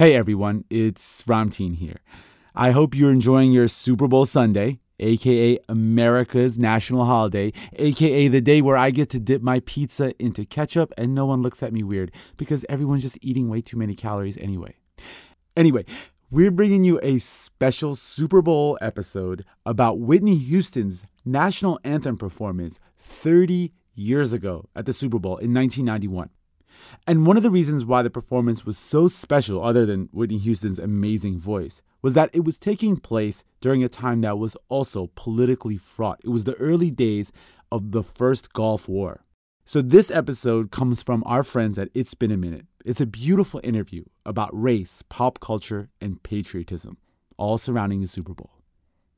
Hey everyone, it's Ramtin here. I hope you're enjoying your Super Bowl Sunday, aka America's national holiday, aka the day where I get to dip my pizza into ketchup and no one looks at me weird because everyone's just eating way too many calories anyway. Anyway, we're bringing you a special Super Bowl episode about Whitney Houston's national anthem performance 30 years ago at the Super Bowl in 1991. And one of the reasons why the performance was so special, other than Whitney Houston's amazing voice, was that it was taking place during a time that was also politically fraught. It was the early days of the first Gulf War. So, this episode comes from our friends at It's Been a Minute. It's a beautiful interview about race, pop culture, and patriotism, all surrounding the Super Bowl.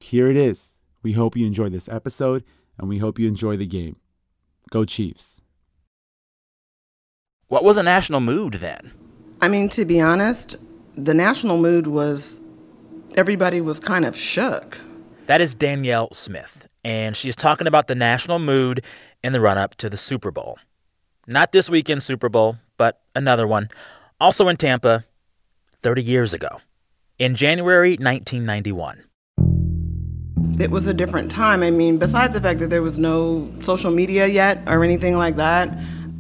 Here it is. We hope you enjoy this episode, and we hope you enjoy the game. Go Chiefs. What was a national mood then? I mean, to be honest, the national mood was everybody was kind of shook. That is Danyel Smith, and she is talking about the national mood in the run up to the Super Bowl. Not this weekend's Super Bowl, but another one, also in Tampa 30 years ago, in January 1991. It was a different time. I mean, besides the fact that there was no social media yet or anything like that,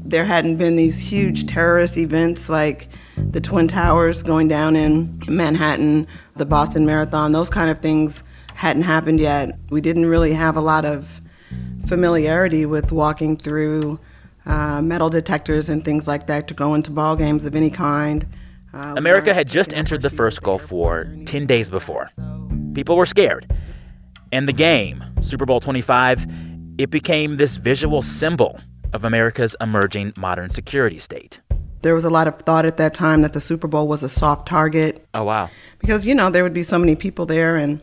there hadn't been these huge terrorist events like the Twin Towers going down in Manhattan, the Boston Marathon, those kind of things hadn't happened yet. We didn't really have a lot of familiarity with walking through uh, metal detectors and things like that to go into ball games of any kind. Uh, America had just entered the first Gulf War 10 days before. People were scared. And the game, Super Bowl 25, it became this visual symbol of America's emerging modern security state. There was a lot of thought at that time that the Super Bowl was a soft target. Oh, wow. Because, you know, there would be so many people there. And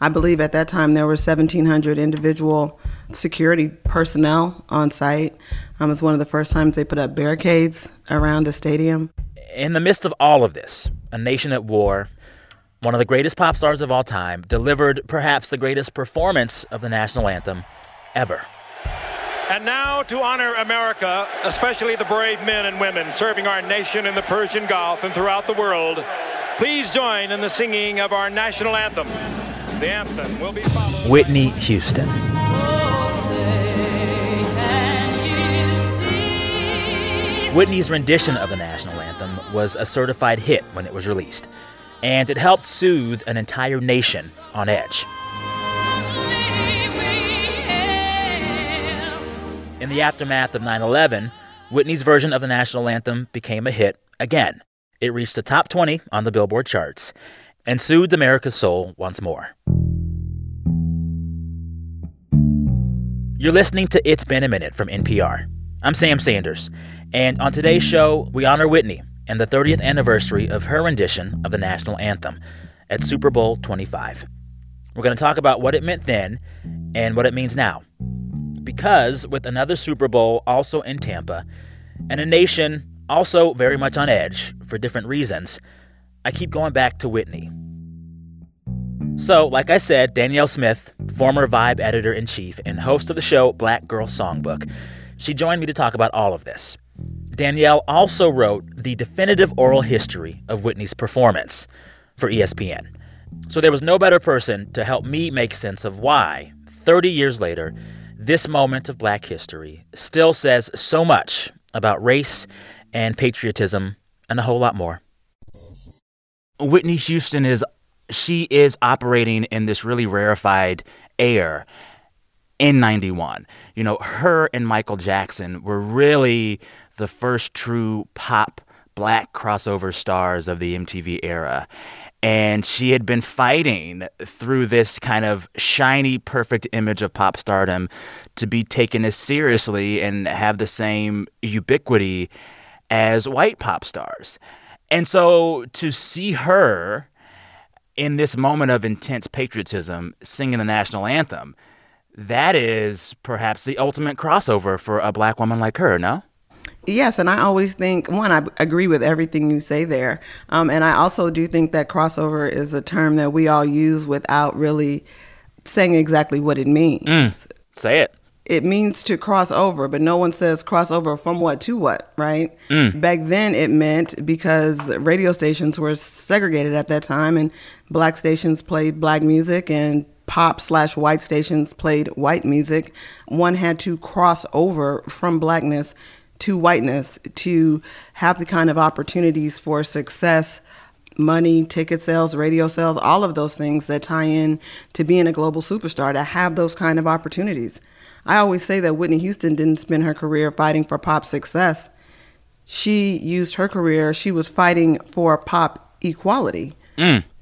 I believe at that time there were 1,700 individual security personnel on site. Um, it was one of the first times they put up barricades around a stadium. In the midst of all of this, a nation at war, one of the greatest pop stars of all time delivered perhaps the greatest performance of the national anthem ever. And now to honor America, especially the brave men and women serving our nation in the Persian Gulf and throughout the world, please join in the singing of our national anthem. The anthem will be followed. Whitney Houston. Whitney's rendition of the national anthem was a certified hit when it was released, and it helped soothe an entire nation on edge. In the aftermath of 9 11, Whitney's version of the national anthem became a hit again. It reached the top 20 on the Billboard charts and soothed America's soul once more. You're listening to It's Been a Minute from NPR. I'm Sam Sanders, and on today's show, we honor Whitney and the 30th anniversary of her rendition of the national anthem at Super Bowl 25. We're going to talk about what it meant then and what it means now because with another Super Bowl also in Tampa and a nation also very much on edge for different reasons, I keep going back to Whitney. So, like I said, Danyel Smith, former Vibe editor in chief and host of the show Black Girl Songbook, she joined me to talk about all of this. Danyel also wrote the definitive oral history of Whitney's performance for ESPN. So there was no better person to help me make sense of why, 30 years later, this moment of black history still says so much about race and patriotism and a whole lot more. Whitney Houston is she is operating in this really rarefied air in 91. You know, her and Michael Jackson were really the first true pop black crossover stars of the MTV era. And she had been fighting through this kind of shiny, perfect image of pop stardom to be taken as seriously and have the same ubiquity as white pop stars. And so to see her in this moment of intense patriotism singing the national anthem, that is perhaps the ultimate crossover for a black woman like her, no? Yes, and I always think one, I agree with everything you say there, um, and I also do think that crossover is a term that we all use without really saying exactly what it means. Mm, say it. it means to cross over, but no one says cross over from what to what, right? Back then, it meant because radio stations were segregated at that time, and black stations played black music, and pop slash white stations played white music. One had to cross over from blackness to whiteness to have the kind of opportunities for success money, ticket sales, radio sales, all of those things that tie in to being a global superstar, to have those kind of opportunities. I always say that Whitney Houston didn't spend her career fighting for pop success. She used her career, she was fighting for pop equality.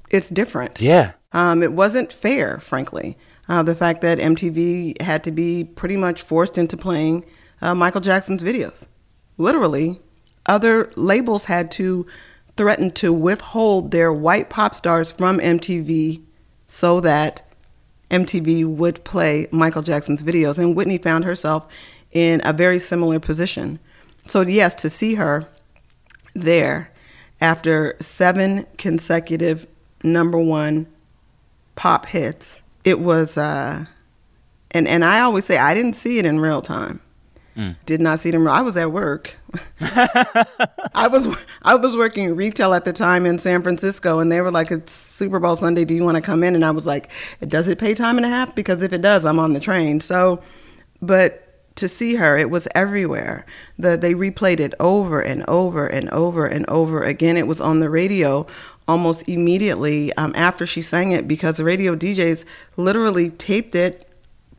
It's different. Yeah. Um, it wasn't fair, frankly. Uh, the fact that MTV had to be pretty much forced into playing uh, Michael Jackson's videos. Literally, other labels had to threaten to withhold their white pop stars from MTV so that MTV would play Michael Jackson's videos. And Whitney found herself in a very similar position. So, yes, to see her there after seven consecutive number one pop hits, it was, uh, and, and I always say I didn't see it in real time. Did not see them. I was at work. I was I was working retail at the time in San Francisco, and they were like, "It's Super Bowl Sunday. Do you want to come in?" And I was like, "Does it pay time and a half? Because if it does, I'm on the train." So, but to see her, it was everywhere. The they replayed it over and over and over and over again. It was on the radio almost immediately um, after she sang it because the radio DJs literally taped it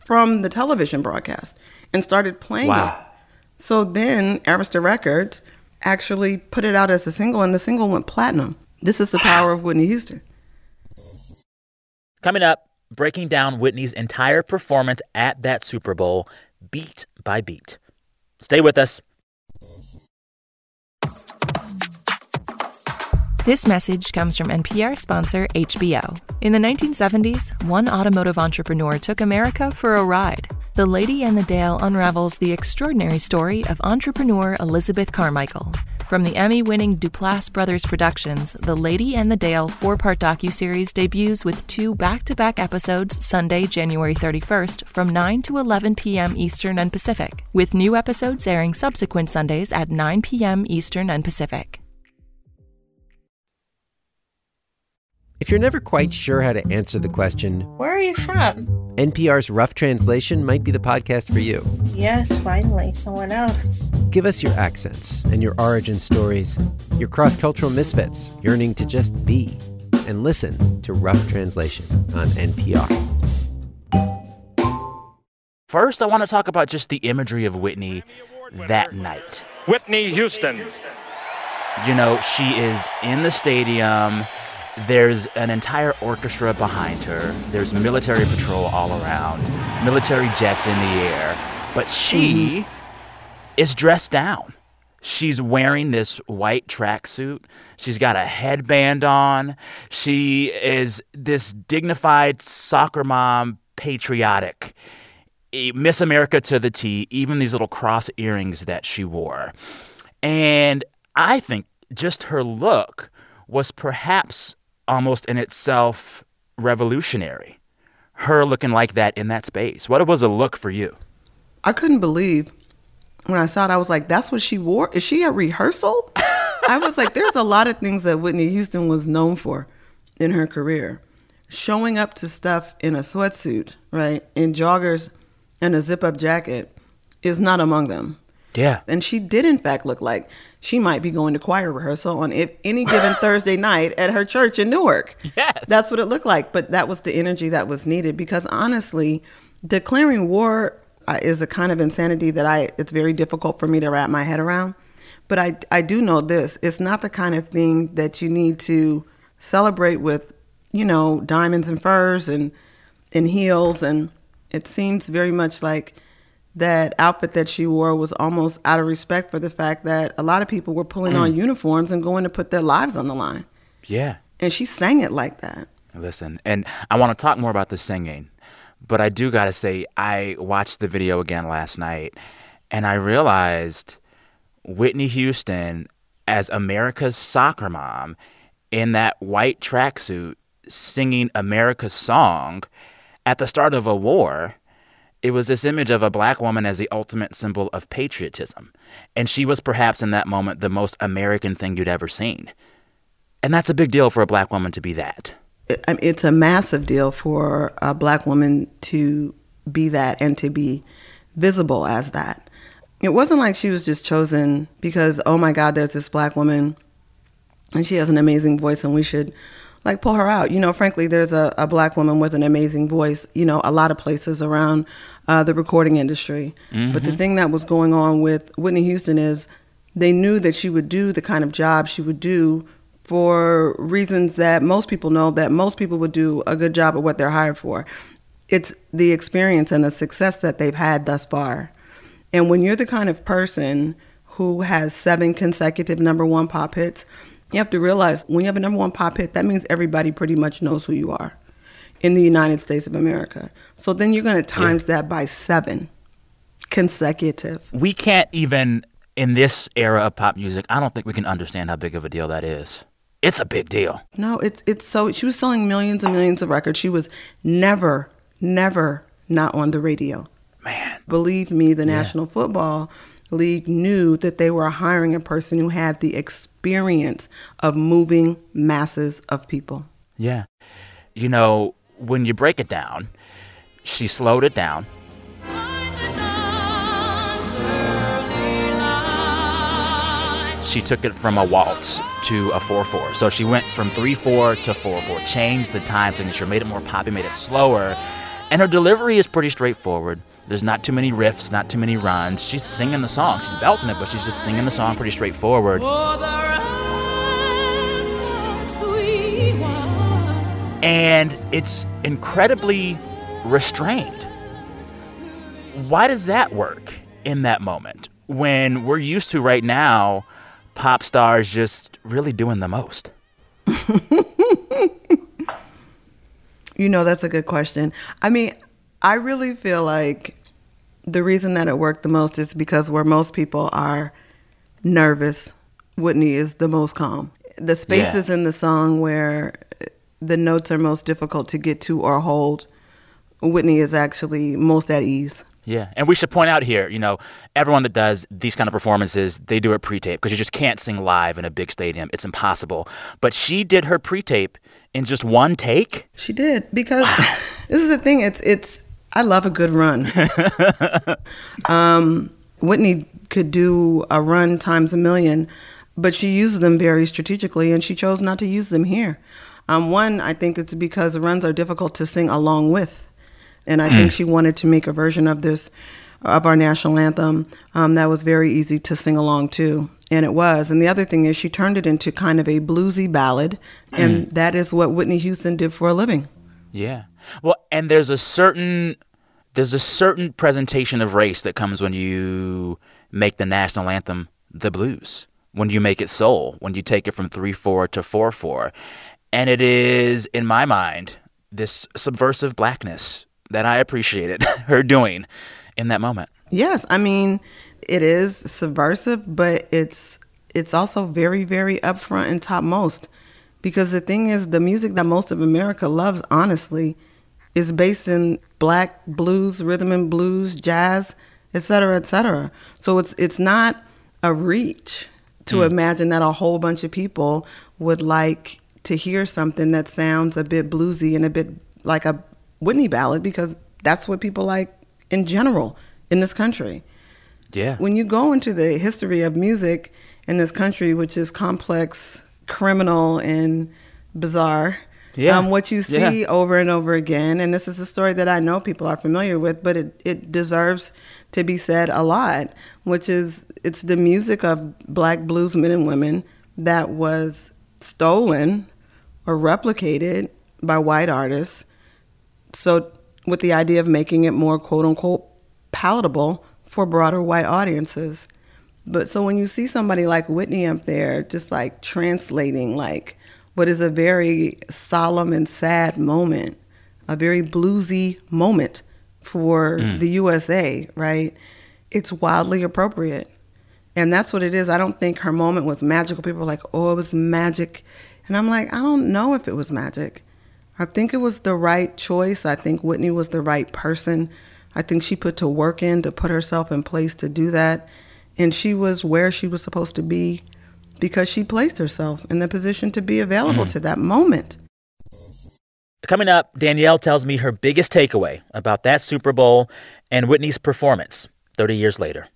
from the television broadcast and started playing Wow. it. So then Arista Records actually put it out as a single, and the single went platinum. This is the power of Whitney Houston. Coming up, breaking down Whitney's entire performance at that Super Bowl, beat by beat. Stay with us. This message comes from NPR sponsor HBO. In the 1970s, one automotive entrepreneur took America for a ride. The Lady and the Dale unravels the extraordinary story of entrepreneur Elizabeth Carmichael. From the Emmy winning Duplass Brothers Productions, The Lady and the Dale four part docuseries debuts with two back to back episodes Sunday, January 31st from 9 to 11 p.m. Eastern and Pacific, with new episodes airing subsequent Sundays at 9 p.m. Eastern and Pacific. If you're never quite sure how to answer the question, Where are you from? NPR's Rough Translation might be the podcast for you. Yes, finally, someone else. Give us your accents and your origin stories, your cross cultural misfits yearning to just be, and listen to Rough Translation on NPR. First, I want to talk about just the imagery of Whitney that night. Whitney Houston. You know, she is in the stadium. There's an entire orchestra behind her. There's military patrol all around, military jets in the air. But she mm-hmm. is dressed down. She's wearing this white tracksuit. She's got a headband on. She is this dignified soccer mom, patriotic. Miss America to the T, even these little cross earrings that she wore. And I think just her look was perhaps almost in itself revolutionary. Her looking like that in that space. What was a look for you? I couldn't believe when I saw it. I was like, "That's what she wore. Is she at rehearsal?" I was like, "There's a lot of things that Whitney Houston was known for in her career. Showing up to stuff in a sweatsuit, right, in joggers and a zip-up jacket, is not among them." Yeah. And she did, in fact, look like she might be going to choir rehearsal on if, any given Thursday night at her church in Newark. Yes. That's what it looked like. But that was the energy that was needed because honestly, declaring war uh, is a kind of insanity that I, it's very difficult for me to wrap my head around. But I, I do know this it's not the kind of thing that you need to celebrate with, you know, diamonds and furs and, and heels. And it seems very much like that outfit that she wore was almost out of respect for the fact that a lot of people were pulling on mm. uniforms and going to put their lives on the line. Yeah. And she sang it like that. Listen, and I want to talk more about the singing, but I do got to say, I watched the video again last night and I realized Whitney Houston as America's soccer mom in that white tracksuit singing America's song at the start of a war. It was this image of a black woman as the ultimate symbol of patriotism. And she was perhaps in that moment the most American thing you'd ever seen. And that's a big deal for a black woman to be that. It's a massive deal for a black woman to be that and to be visible as that. It wasn't like she was just chosen because, oh my God, there's this black woman and she has an amazing voice and we should like pull her out. You know, frankly, there's a, a black woman with an amazing voice, you know, a lot of places around uh, the recording industry. But the thing that was going on with Whitney Houston is they knew that she would do the kind of job she would do for reasons that most people know that most people would do a good job at what they're hired for. It's the experience and the success that they've had thus far. And when you're the kind of person who has seven consecutive number one pop hits, you have to realize when you have a number one pop hit, that means everybody pretty much knows who you are in the United States of America. So then you're going to times that by seven consecutive. We can't even, in this era of pop music, I don't think we can understand how big of a deal that is. It's a big deal. No, it's it's so she was selling millions and millions of records. She was never, never not on the radio. Man. Believe me, the National Football League knew that they were hiring a person who had the experience of moving masses of people. Yeah. You know, when you break it down, she slowed it down. She took it from a waltz to a 4 4. So she went from 3 4 to 4 4, changed the time signature, made it more poppy, made it slower. And her delivery is pretty straightforward. There's not too many riffs, not too many runs. She's singing the song. She's belting it, but she's just singing the song pretty straightforward. and it's incredibly restrained. Why does that work in that moment when we're used to right now pop stars just really doing the most? You know, that's a good question. I mean, I really feel like the reason that it worked the most is because where most people are nervous, Whitney is the most calm. The spaces Yeah. in the song where the notes are most difficult to get to or hold, Whitney is actually most at ease. Yeah, and we should point out here, you know, everyone that does these kind of performances, they do it pre-tape because you just can't sing live in a big stadium. It's impossible. But she did her pre-tape in just one take. She did because this is the thing. It's it's. I love a good run. um, Whitney could do a run times a million, but she used them very strategically, and she chose not to use them here. Um, one, I think it's because runs are difficult to sing along with, and I think she wanted to make a version of this of our national anthem um, that was very easy to sing along to. And it was. And the other thing is, she turned it into kind of a bluesy ballad, and that is what Whitney Houston did for a living. Yeah. Well, and there's a certain there's a certain presentation of race that comes when you make the national anthem the blues. When you make it soul, when you take it from 3/4 to 4/4. And it is in my mind this subversive blackness that I appreciated her doing in that moment. Yes, I mean, it is subversive, but it's it's also very, very upfront and topmost. Because the thing is, the music that most of America loves, honestly, is based in black blues, rhythm and blues, jazz, et cetera, et cetera. So it's it's not a reach to mm. imagine that a whole bunch of people would like to hear something that sounds a bit bluesy and a bit like a Whitney ballad because that's what people like in general in this country. Yeah. When you go into the history of music in this country, which is complex, criminal, and bizarre, Yeah. um, what you see Yeah. over and over again, and this is a story that I know people are familiar with, but it, it deserves to be said a lot, which is it's the music of black blues men and women that was stolen or replicated by white artists so with the idea of making it more quote unquote palatable for broader white audiences but so when you see somebody like whitney up there just like translating like what is a very solemn and sad moment a very bluesy moment for mm. the usa right it's wildly appropriate and that's what it is. I don't think her moment was magical. People were like, oh, it was magic. And I'm like, I don't know if it was magic. I think it was the right choice. I think Whitney was the right person I think she put to work in to put herself in place to do that. And she was where she was supposed to be because she placed herself in the position to be available Mm. to that moment. Coming up, Danyel tells me her biggest takeaway about that Super Bowl and Whitney's performance 30 years later.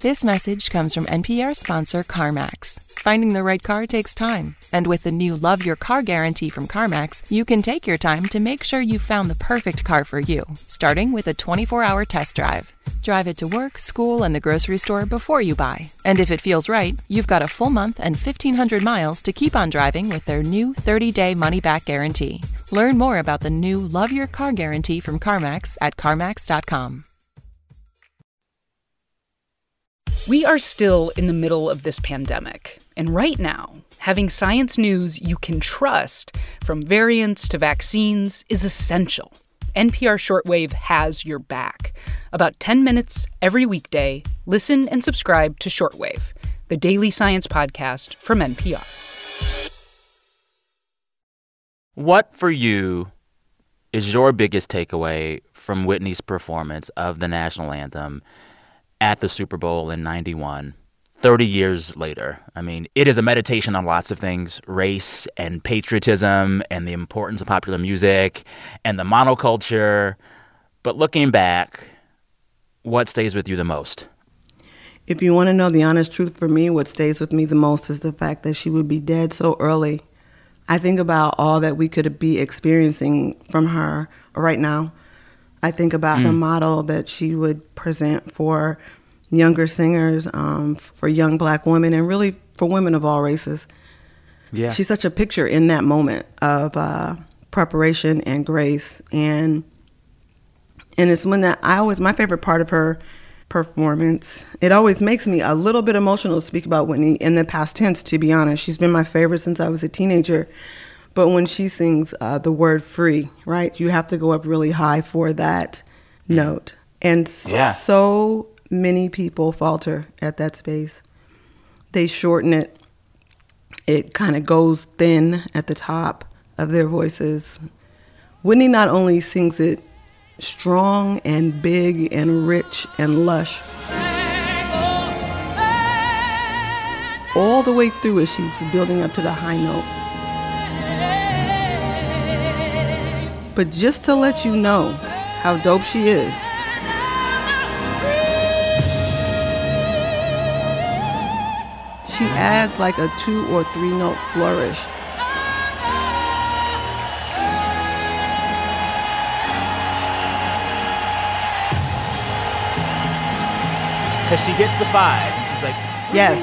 This message comes from NPR sponsor CarMax. Finding the right car takes time, and with the new Love Your Car guarantee from CarMax, you can take your time to make sure you've found the perfect car for you, starting with a 24 hour test drive. Drive it to work, school, and the grocery store before you buy. And if it feels right, you've got a full month and 1,500 miles to keep on driving with their new 30 day money back guarantee. Learn more about the new Love Your Car guarantee from CarMax at CarMax.com. We are still in the middle of this pandemic. And right now, having science news you can trust, from variants to vaccines, is essential. NPR Shortwave has your back. About 10 minutes every weekday, listen and subscribe to Shortwave, the daily science podcast from NPR. What for you is your biggest takeaway from Whitney's performance of the national anthem at the Super Bowl in 91? 30 years later. I mean, it is a meditation on lots of things race and patriotism and the importance of popular music and the monoculture. But looking back, what stays with you the most? If you want to know the honest truth for me, what stays with me the most is the fact that she would be dead so early. I think about all that we could be experiencing from her right now. I think about the model that she would present for younger singers, um, for young black women, and really for women of all races. Yeah. She's such a picture in that moment of uh, preparation and grace, and and it's when that I always my favorite part of her performance. It always makes me a little bit emotional to speak about Whitney in the past tense. To be honest, she's been my favorite since I was a teenager. But when she sings uh, the word "free," right, you have to go up really high for that note, and Yeah. so many people falter at that space. They shorten it it kind of goes thin at the top of their voices. Whitney not only sings it strong and big and rich and lush, all the way through it, she's building up to the high note. But just to let you know how dope she is, she adds like a two or three note flourish. Because she hits the five and she's like, Yes.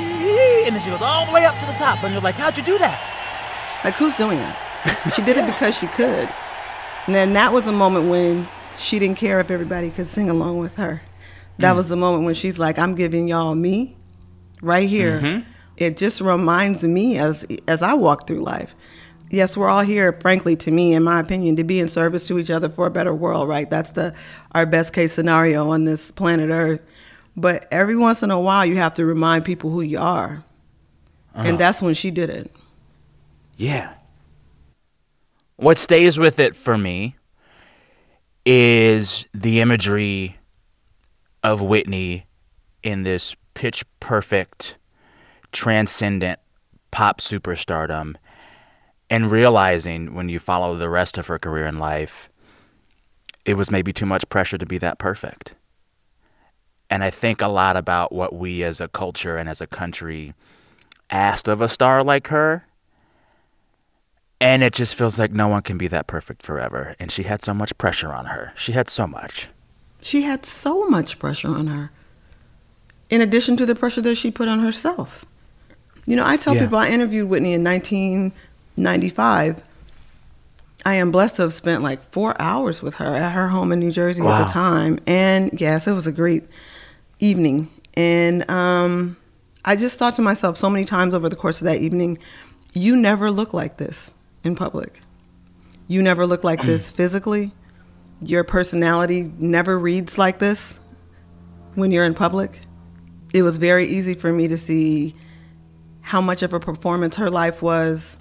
and then she goes all the way up to the top. And you're like, how'd you do that? Like, who's doing that? She did it because she could. And then that was a moment when she didn't care if everybody could sing along with her. That mm. was the moment when she's like, I'm giving y'all me right here. Mm-hmm. It just reminds me as as I walk through life. Yes, we're all here, frankly, to me, in my opinion, to be in service to each other for a better world, right? That's the our best case scenario on this planet Earth. But every once in a while you have to remind people who you are. And uh-huh. that's when she did it. Yeah. What stays with it for me is the imagery of Whitney in this pitch perfect, transcendent pop superstardom, and realizing when you follow the rest of her career in life, it was maybe too much pressure to be that perfect. And I think a lot about what we as a culture and as a country asked of a star like her. And it just feels like no one can be that perfect forever. And she had so much pressure on her. She had so much. She had so much pressure on her, in addition to the pressure that she put on herself. You know, I tell Yeah. people I interviewed Whitney in 1995. I am blessed to have spent like four hours with her at her home in New Jersey at the time. And yes, it was a great evening. And um, I just thought to myself so many times over the course of that evening, you never look like this in public. You never look like this physically. Your personality never reads like this when you're in public. It was very easy for me to see how much of a performance her life was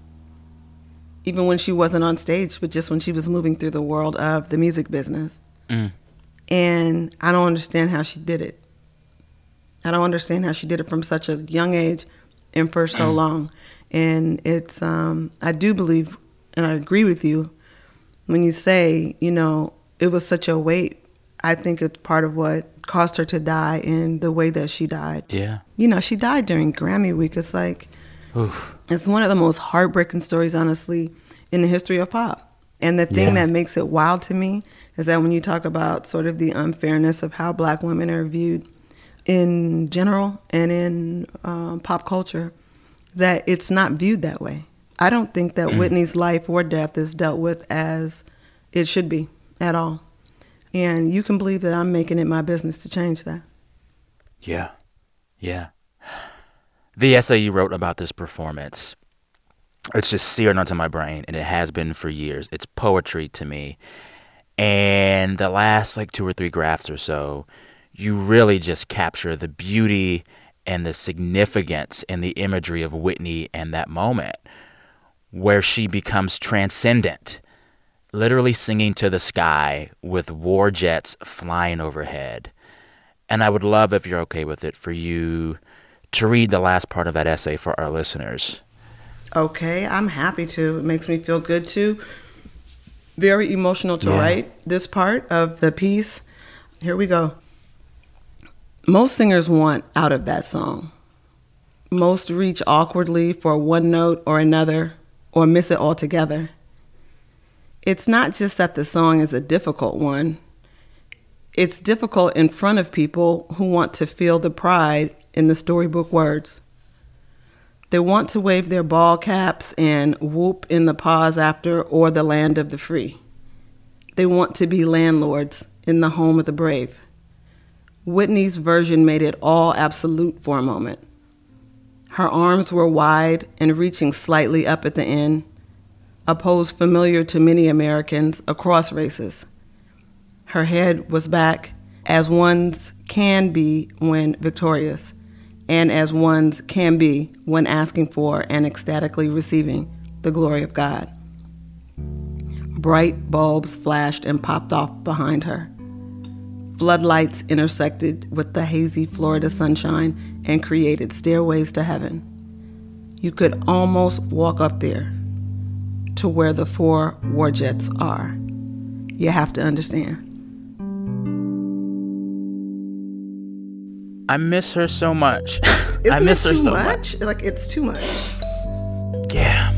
even when she wasn't on stage, but just when she was moving through the world of the music business. Mm. And I don't understand how she did it. I don't understand how she did it from such a young age and for so Mm. long. And it's, um, I do believe, and I agree with you when you say, you know, it was such a weight. I think it's part of what caused her to die in the way that she died. Yeah. You know, she died during Grammy week. It's like, Oof. it's one of the most heartbreaking stories, honestly, in the history of pop. And the thing Yeah. that makes it wild to me is that when you talk about sort of the unfairness of how black women are viewed in general and in um, pop culture, that it's not viewed that way. I don't think that Mm. Whitney's life or death is dealt with as it should be at all. And you can believe that I'm making it my business to change that. Yeah. Yeah. The essay you wrote about this performance, it's just seared onto my brain, and it has been for years. It's poetry to me. And the last like two or three graphs or so, you really just capture the beauty and the significance and the imagery of Whitney and that moment where she becomes transcendent, literally singing to the sky with war jets flying overhead. And I would love, if you're okay with it, for you to read the last part of that essay for our listeners. Okay, I'm happy to. It makes me feel good too. Very emotional to Yeah. write this part of the piece. Here we go. Most singers want out of that song. Most reach awkwardly for one note or another or miss it altogether. It's not just that the song is a difficult one. It's difficult in front of people who want to feel the pride in the storybook words. They want to wave their ball caps and whoop in the pause after or the land of the free. They want to be landlords in the home of the brave. Whitney's version made it all absolute for a moment. Her arms were wide and reaching slightly up at the end, a pose familiar to many Americans across races. Her head was back, as one's can be when victorious, and as one's can be when asking for and ecstatically receiving the glory of God. Bright bulbs flashed and popped off behind her. Floodlights intersected with the hazy Florida sunshine and created stairways to heaven. You could almost walk up there to where the four war jets are. You have to understand. I miss her so much. Isn't I miss it her too so much? Like it's too much. Yeah.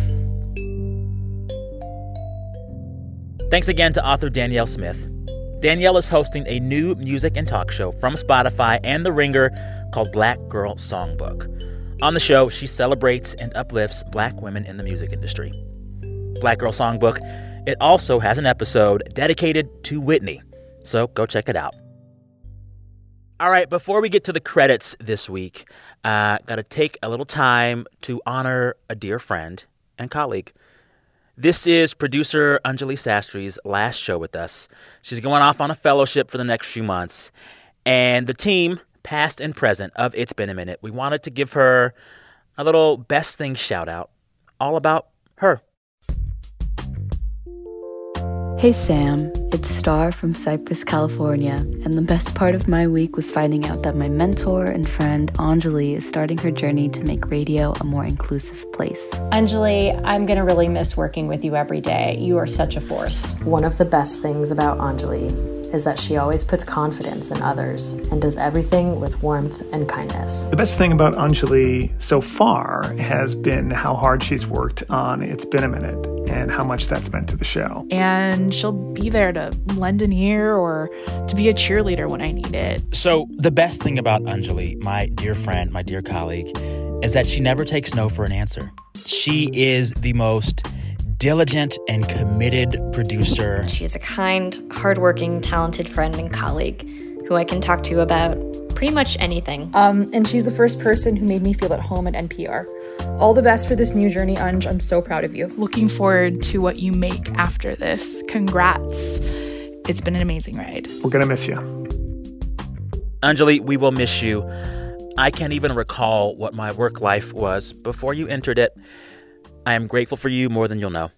Thanks again to author Danyel Smith. Danyel is hosting a new music and talk show from Spotify and The Ringer called Black Girl Songbook. On the show, she celebrates and uplifts black women in the music industry. Black Girl Songbook, it also has an episode dedicated to Whitney, so go check it out. All right, before we get to the credits this week, uh, got to take a little time to honor a dear friend and colleague. This is producer Anjali Sastry's last show with us. She's going off on a fellowship for the next few months. And the team, past and present, of It's Been a Minute, we wanted to give her a little best thing shout out, all about her. Hey Sam, it's Star from Cypress, California, and the best part of my week was finding out that my mentor and friend Anjali is starting her journey to make radio a more inclusive place. Anjali, I'm going to really miss working with you every day. You are such a force. One of the best things about Anjali is that she always puts confidence in others and does everything with warmth and kindness. The best thing about Anjali so far has been how hard she's worked on It's Been a Minute and how much that's meant to the show. And she'll be there to lend an ear or to be a cheerleader when I need it. So, the best thing about Anjali, my dear friend, my dear colleague, is that she never takes no for an answer. She is the most diligent and committed producer. She's a kind, hardworking, talented friend and colleague who I can talk to about pretty much anything. Um, and she's the first person who made me feel at home at NPR. All the best for this new journey, Anj. I'm so proud of you. Looking forward to what you make after this. Congrats. It's been an amazing ride. We're going to miss you. Anjali, we will miss you. I can't even recall what my work life was before you entered it. I am grateful for you more than you'll know.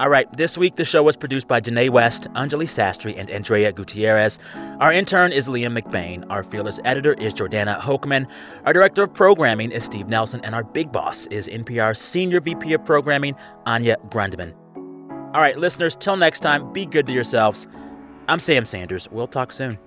All right, this week the show was produced by Jinae West, Anjali Sastry, and Andrea Gutierrez. Our intern is Liam McBain. Our fearless editor is Jordana Hochman. Our director of programming is Steve Nelson. And our big boss is NPR's senior VP of programming, Anya Grundman. All right, listeners, till next time, be good to yourselves. I'm Sam Sanders. We'll talk soon.